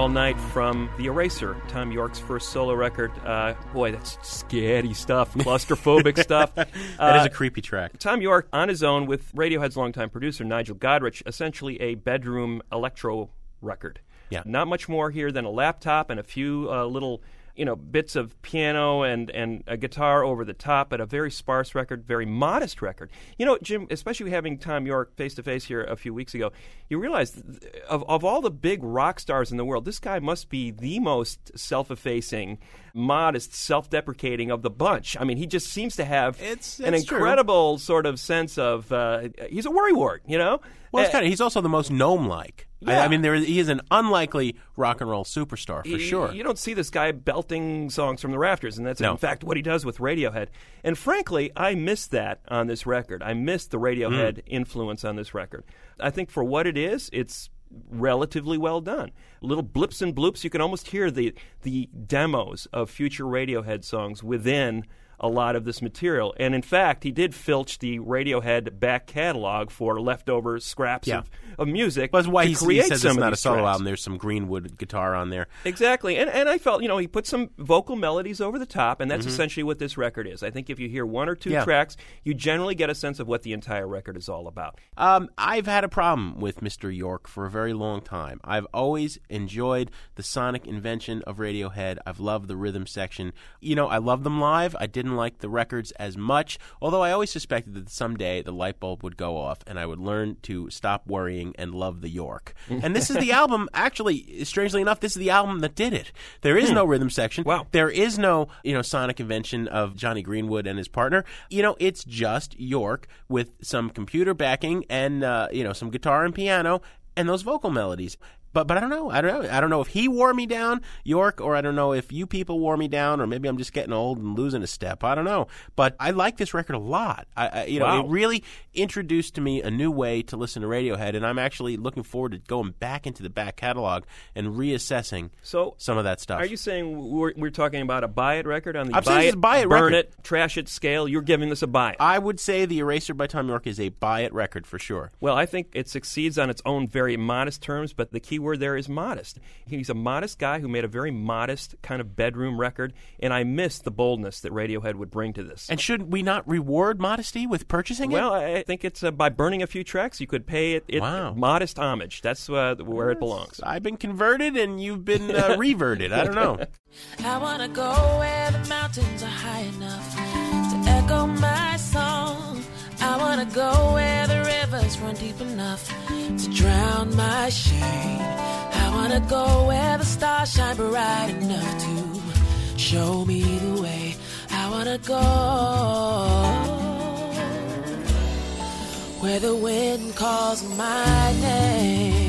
all night from The Eraser, Thom Yorke's first solo record. Uh, boy, that's scary stuff, claustrophobic stuff. That Uh, is a creepy track. Thom Yorke on his own with Radiohead's longtime producer Nigel Godrich, essentially a bedroom electro record. Yeah. Not much more here than a laptop and a few uh, little, you know, bits of piano and and a guitar over the top, but a very sparse record, very modest record. You know, Jim, especially having Thom Yorke face to face here a few weeks ago, you realize of of all the big rock stars in the world, this guy must be the most self-effacing, modest, self-deprecating of the bunch. I mean, he just seems to have It's- an it's true. incredible sort of sense of uh, he's a worrywart, you know. Well, it's Uh, kind of. He's also the most gnome-like. I, Yeah. I mean, there is, he is an unlikely rock and roll superstar for sure. You don't see this guy belting songs from the rafters, and that's No. in fact what he does with Radiohead. And frankly, I missed that on this record. I missed the Radiohead Mm. influence on this record. I think for what it is, it's relatively well done. Little blips and bloops, you can almost hear the the demos of future Radiohead songs within a lot of this material. And in fact, he did filch the Radiohead back catalog for leftover scraps Yeah. of, of music That's why he, he create says some it's not a solo tracks. album. There's some Greenwood guitar on there. Exactly. And, and I felt, you know, he put some vocal melodies over the top, and that's Mhm. essentially what this record is. I think if you hear one or two Yeah. tracks, you generally get a sense of what the entire record is all about. Um, I've had a problem with Mr. Yorke for a very long time. I've always enjoyed the sonic invention of Radiohead. I've loved the rhythm section. You know, I love them live. I didn't like the records as much, although I always suspected that someday the light bulb would go off and I would learn to stop worrying and love the Yorke. and this is the album, actually, strangely enough, this is the album that did it. There is Hmm. no rhythm section. Wow. There is no, you know, sonic invention of Jonny Greenwood and his partner. You know, it's just Yorke with some computer backing and, uh, you know, some guitar and piano and those vocal melodies. But but I don't know. I don't know. I don't know if he wore me down, Yorke, or I don't know if you people wore me down, or maybe I'm just getting old and losing a step. I don't know. But I like this record a lot. I, I you know, it really introduced to me a new way to listen to Radiohead, and I'm actually looking forward to going back into the back catalog and reassessing So, some of that stuff. Are you saying we're, we're talking about a buy it record on the I'm saying buy it, buy it burn record. it, trash it scale? You're giving this a buy it. I would say the Eraser by Thom Yorke is a buy it record for sure. Well, I think it succeeds on its own very modest terms, but the key word there is modest. He's a modest guy who made a very modest kind of bedroom record, and I miss the boldness that Radiohead would bring to this. And should we not reward modesty with purchasing it? Well, I I think it's uh, by burning a few tracks, you could pay it, it Wow. modest homage. That's uh, where it belongs. I've been converted, and you've been uh, reverted. I don't know. I wanna go where the mountains are high enough to echo my song. I wanna go where the rivers run deep enough to drown my shame. I wanna go where the stars shine bright enough to show me the way. I wanna go where the wind calls my name.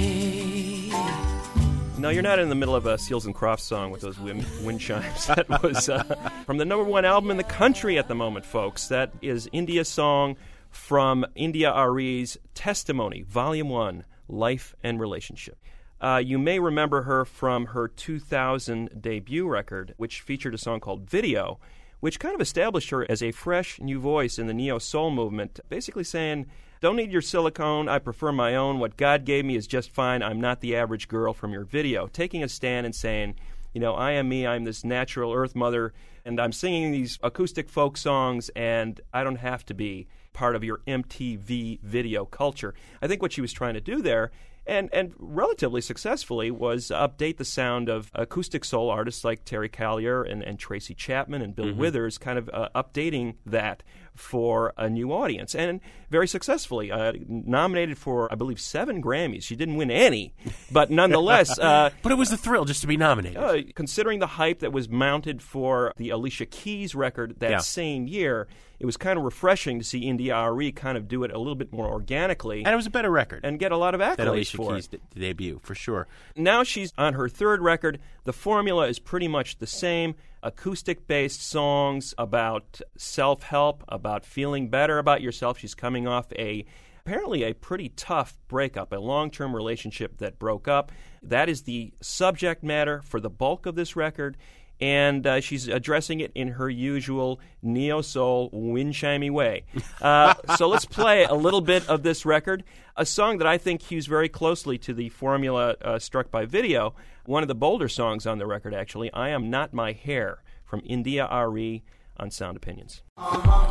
No, you're not in the middle of a Seals and Crofts song with those wind, wind chimes. That was uh, from the number one album in the country at the moment, folks. That is India's song from India.Arie's Testimony, Volume 1 Life and Relationship. Uh, you may remember her from her 2000 debut record, which featured a song called Video, which kind of established her as a fresh new voice in the neo soul movement, basically saying, Don't need your silicone, I prefer my own. What God gave me is just fine. I'm not the average girl from your video. Taking a stand and saying, You know, I am me, I'm this natural earth mother, and I'm singing these acoustic folk songs, and I don't have to be part of your MTV video culture. I think what she was trying to do there and and relatively successfully was update the sound of acoustic soul artists like Terry Callier and, and Tracy Chapman and Bill Mhm. Withers, kind of uh, updating that for a new audience, and very successfully. Uh, nominated for, I believe, seven Grammys. She didn't win any, but nonetheless. Uh, but it was a thrill just to be nominated. uh, considering the hype that was mounted for the Alicia Keys record that Yeah. same year, it was kind of refreshing to see India.Arie kind of do it a little bit more organically. And it was a better record. And get a lot of accolades That Alicia for Keys it. d- debut, for sure. Now she's on her third record. The formula is pretty much the same acoustic based songs about self help, about feeling better about yourself. She's coming off a apparently a pretty tough breakup, a long term relationship that broke up. That is the subject matter for the bulk of this record. And uh, she's addressing it in her usual neo soul, windchimey way. Uh, so let's play a little bit of this record, a song that I think hews very closely to the formula uh, struck by video. One of the bolder songs on the record, actually, I Am Not My Hair from India.Arie on Sound Opinions.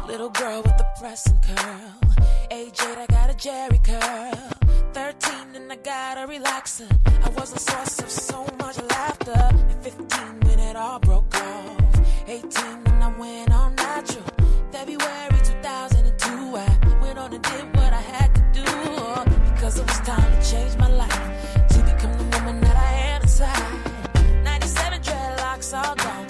Little girl with the pressing curl. Age 8, I got a Jerry curl. 13 and I got a relaxer. I was a source of so much laughter. At 15 when it all broke off. 18 when I went on natural. February 2002, I went on and did what I had to do. Because it was time to change my life. To become the woman that I am inside. 97 dreadlocks all gone.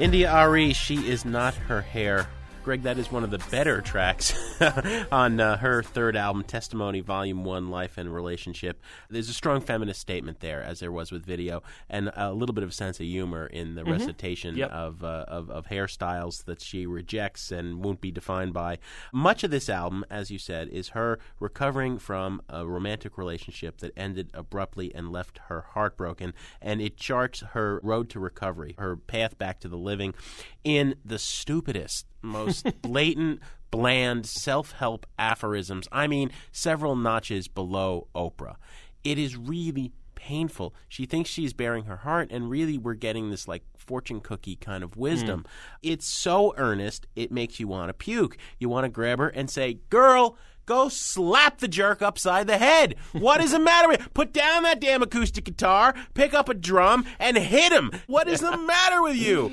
India.Arie, she is not her hair. Greg, that is one of the better tracks on uh, her third album, Testimony, Volume 1, Life and Relationship. There's a strong feminist statement there, as there was with video, and a little bit of a sense of humor in the Mhm. recitation Yep. of, uh, of, of hairstyles that she rejects and won't be defined by. Much of this album, as you said, is her recovering from a romantic relationship that ended abruptly and left her heartbroken, and it charts her road to recovery, her path back to the living, in the stupidest, most blatant, bland self help aphorisms. I mean, several notches below Oprah. It is really painful. She thinks she's bearing her heart, and really, we're getting this like fortune cookie kind of wisdom. Hmm. It's so earnest, it makes you want to puke. You want to grab her and say, Girl, Go slap the jerk upside the head. What is the matter with you? Put down that damn acoustic guitar, pick up a drum, and hit him. What is the matter with you?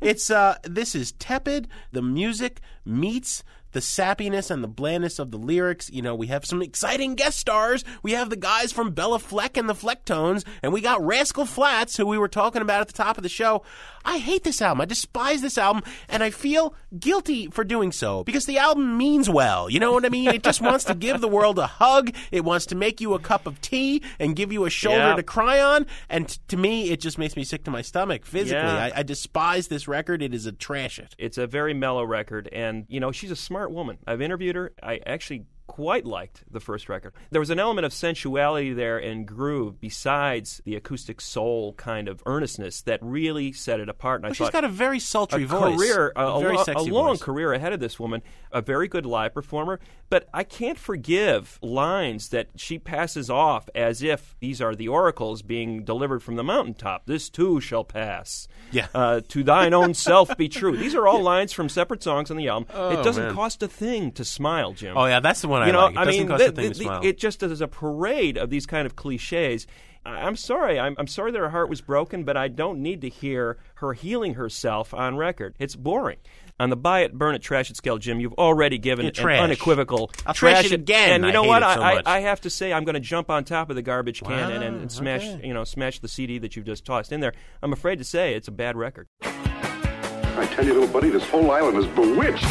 It's uh this is tepid. The music meets the sappiness and the blandness of the lyrics. You know, we have some exciting guest stars. We have the guys from Béla Fleck and the Flecktones, and we got Rascal Flatts, who we were talking about at the top of the show. I hate this album. I despise this album, and I feel guilty for doing so because the album means well. You know what I mean? It just wants to give the world a hug. It wants to make you a cup of tea and give you a shoulder Yeah. to cry on. And t- to me, it just makes me sick to my stomach physically. Yeah. I, I despise this record. It is a trash it. It's a very mellow record, and you know she's a smart woman. I've interviewed her. I actually quite liked the first record. There was an element of sensuality there and groove besides the acoustic soul kind of earnestness that really set it apart. And I Well, she's thought got a very sultry a voice. career, a, A a very lo- sexy a long voice. career ahead of this woman. A very good live performer, but I can't forgive lines that she passes off as if these are the oracles being delivered from the mountaintop. This too shall pass. Yeah. Uh, to thine own self be true. These are all lines from separate songs on the album. Oh, it doesn't man. cost a thing to smile, Jim. Oh, yeah, that's the one I you know, like. It I doesn't mean, cost a the- to smile. It just is a parade of these kind of cliches. I- I'm sorry. I'm, I'm sorry that her heart was broken, but I don't need to hear her healing herself on record. It's boring. On the buy it, burn it, trash it scale, Jim, you've already given Yeah, an unequivocal I'll trash it it again. And you I know hate what? so I. I, I have to say, I'm going to jump on top of the garbage can and, and, and smash, okay. you know, smash the CD that you've just tossed in there. I'm afraid to say it's a bad record. I tell you, little buddy, this whole island is bewitched.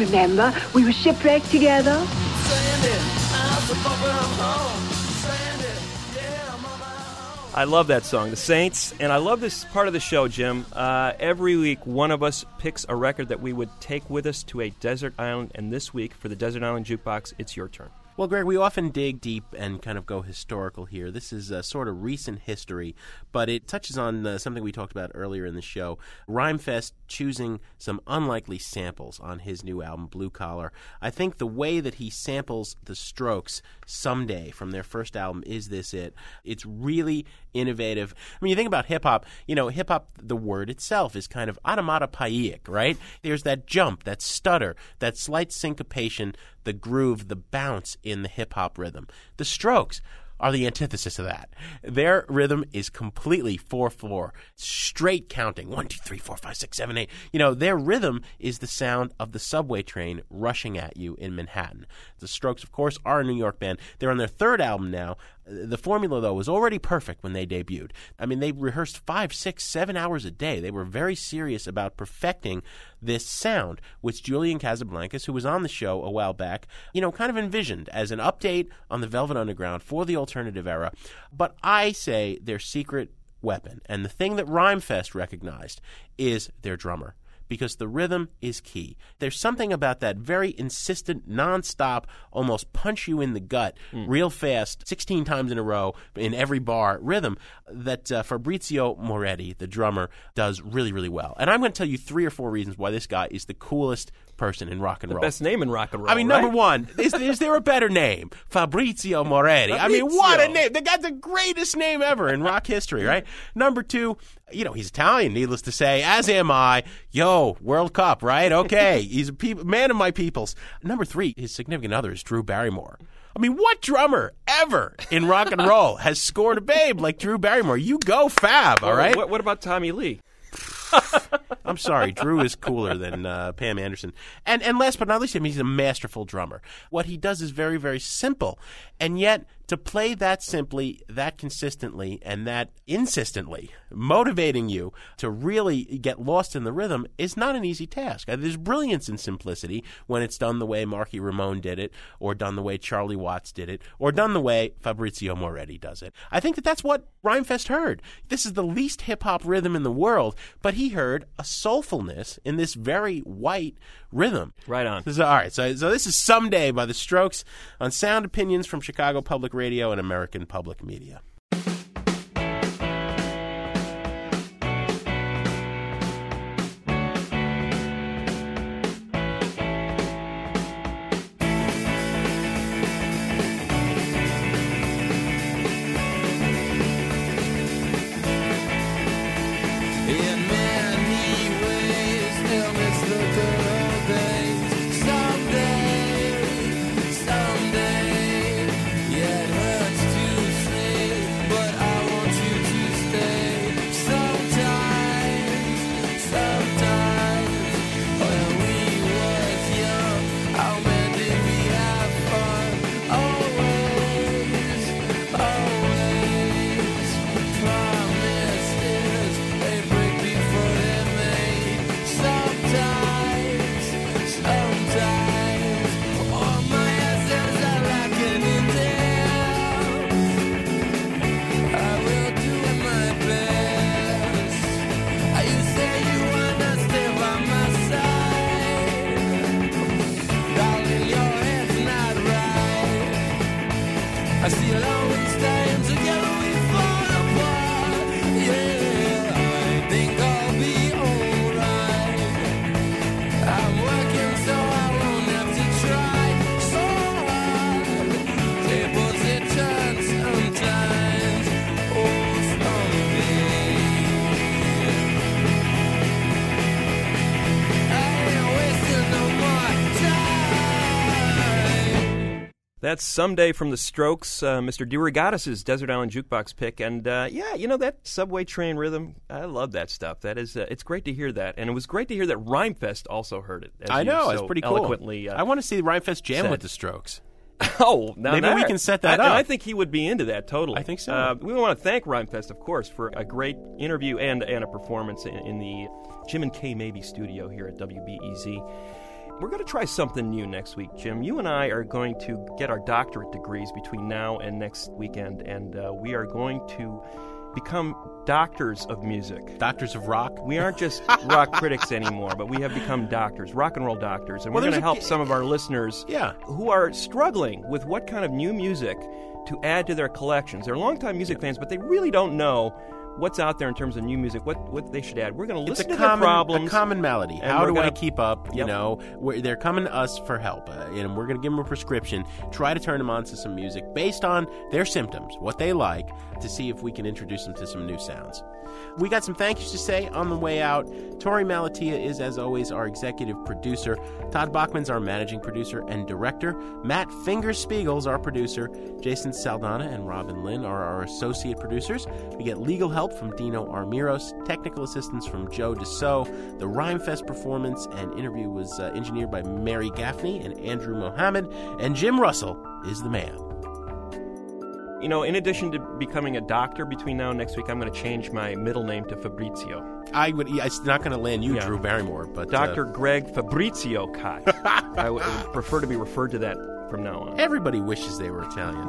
Remember, we were shipwrecked together. Stranded out so far from home. Stranded, yeah, I'm on my own. I love that song, The Saints, and I love this part of the show, Jim. Uh, every week, one of us picks a record that we would take with us to a desert island, and this week, for the Desert Island Jukebox, it's your turn. Well, Greg, we often dig deep and kind of go historical here. This is a sort of recent history, but it touches on uh, something we talked about earlier in the show. Rhymefest choosing some unlikely samples on his new album, Blue Collar. I think the way that he samples the Strokes someday from their first album, Is This It? It's really innovative. I mean, you think about hip hop, you know, hip hop, the word itself is kind of automatopoeic, right? There's that jump, that stutter, that slight syncopation, the groove, the bounce in the hip hop rhythm. The strokes are the antithesis of that. Their rhythm is completely 4 4, straight counting 1, 2, 3, 4, 5, 6, 7, 8. You know, their rhythm is the sound of the subway train rushing at you in Manhattan. The Strokes, of course, are a New York band. They're on their third album now. The formula, though, was already perfect when they debuted. I mean, they rehearsed five, six, seven hours a day. They were very serious about perfecting this sound, which Julian Casablancas, who was on the show a while back, you know, kind of envisioned as an update on the Velvet Underground for the alternative era. But I say their secret weapon, and the thing that Rhymefest recognized, is their drummer because the rhythm is key. There's something about that very insistent, nonstop, almost punch you in the gut, real fast, 16 times in a row in every bar rhythm that uh, Fabrizio Moretti, the drummer, does really, really well. And I'm going to tell you three or four reasons why this guy is the coolest person in rock and The roll. best name in rock and roll. I mean, right? number one, is, is there a better name? Fabrizio Moretti. I mean, what a name. The guy's the greatest name ever in rock history, right? Number two, you know, he's Italian, needless to say, as am I. Yo, World Cup, right? Okay. he's a peop man of my peoples. Number three, his significant other is Drew Barrymore. I mean, what drummer ever in rock and roll has scored a babe like Drew Barrymore? You go fab, all right? What, what about Tommy Lee? I'm sorry, Drew is cooler than uh, Pam Anderson. And and last but not least, I mean, he's a masterful drummer. What he does is very very simple, and yet to play that simply, that consistently, and that insistently, motivating you to really get lost in the rhythm is not an easy task. Uh, There's brilliance in simplicity when it's done the way Marky Ramone did it, or done the way Charlie Watts did it, or done the way Fabrizio Moretti does it. I think that that's what Rhymefest heard. This is the least hip hop rhythm in the world, but he heard a soulfulness in this very white rhythm. Right on. So, all right, so, so this is Someday by The Strokes on Sound Opinions from Chicago Public Radio and American Public Media. That's Someday from the Strokes, uh, Mr. DeRogatis' Desert Island Jukebox pick. And uh, yeah, you know, that subway train rhythm, I love that stuff. That is, uh, it's great to hear that. And it was great to hear that Rhymefest also heard it. As I know, so it's pretty cool. Eloquently, uh, I want to see Rhymefest jam said. with the Strokes. Oh, now Maybe we can set that I, up. I think he would be into that totally. I think so. Uh, we want to thank Rhymefest, of course, for a great interview and and a performance in, in the Jim and Kay Mabie studio here at WBEZ. We're going to try something new next week, Jim. You and I are going to get our doctorate degrees between now and next weekend, and uh, we are going to become doctors of music. Doctors of rock? We aren't just rock critics anymore, but we have become doctors, rock and roll doctors. And Well, we're going to help some of our listeners Yeah. who are struggling with what kind of new music to add to their collections. They're longtime music fans, but they really don't know what's out there in terms of new music, what, what they should add. We're going to listen to their common, problems. a common malady. How do I gonna- keep up? You Yep. know, where they're coming to us for help, uh, and we're going to give them a prescription. Try to turn them on to some music based on their symptoms, what they like, to see if we can introduce them to some new sounds. We got some thank yous to say on the way out. Torey Malatia is, as always, our executive producer. Todd Bachman's our managing producer and director. Matt Fingerspiegel's our producer. Jason Saldana and Robin Lynn are our associate producers. We get legal help from Dino Armiros, technical assistance from Joe DeSo. The Rhymefest performance and interview was uh, engineered by Mary Gaffney and Andrew Mohammed. And Jim Russell is the man. You know, in addition to becoming a doctor between now and next week, I'm going to change my middle name to Fabrizio. I would. It's not going to land you, Yeah. Drew Barrymore, but uh, Dr. Greg Fabrizio Kot. I would prefer to be referred to that from now on. everybody wishes they were Italian.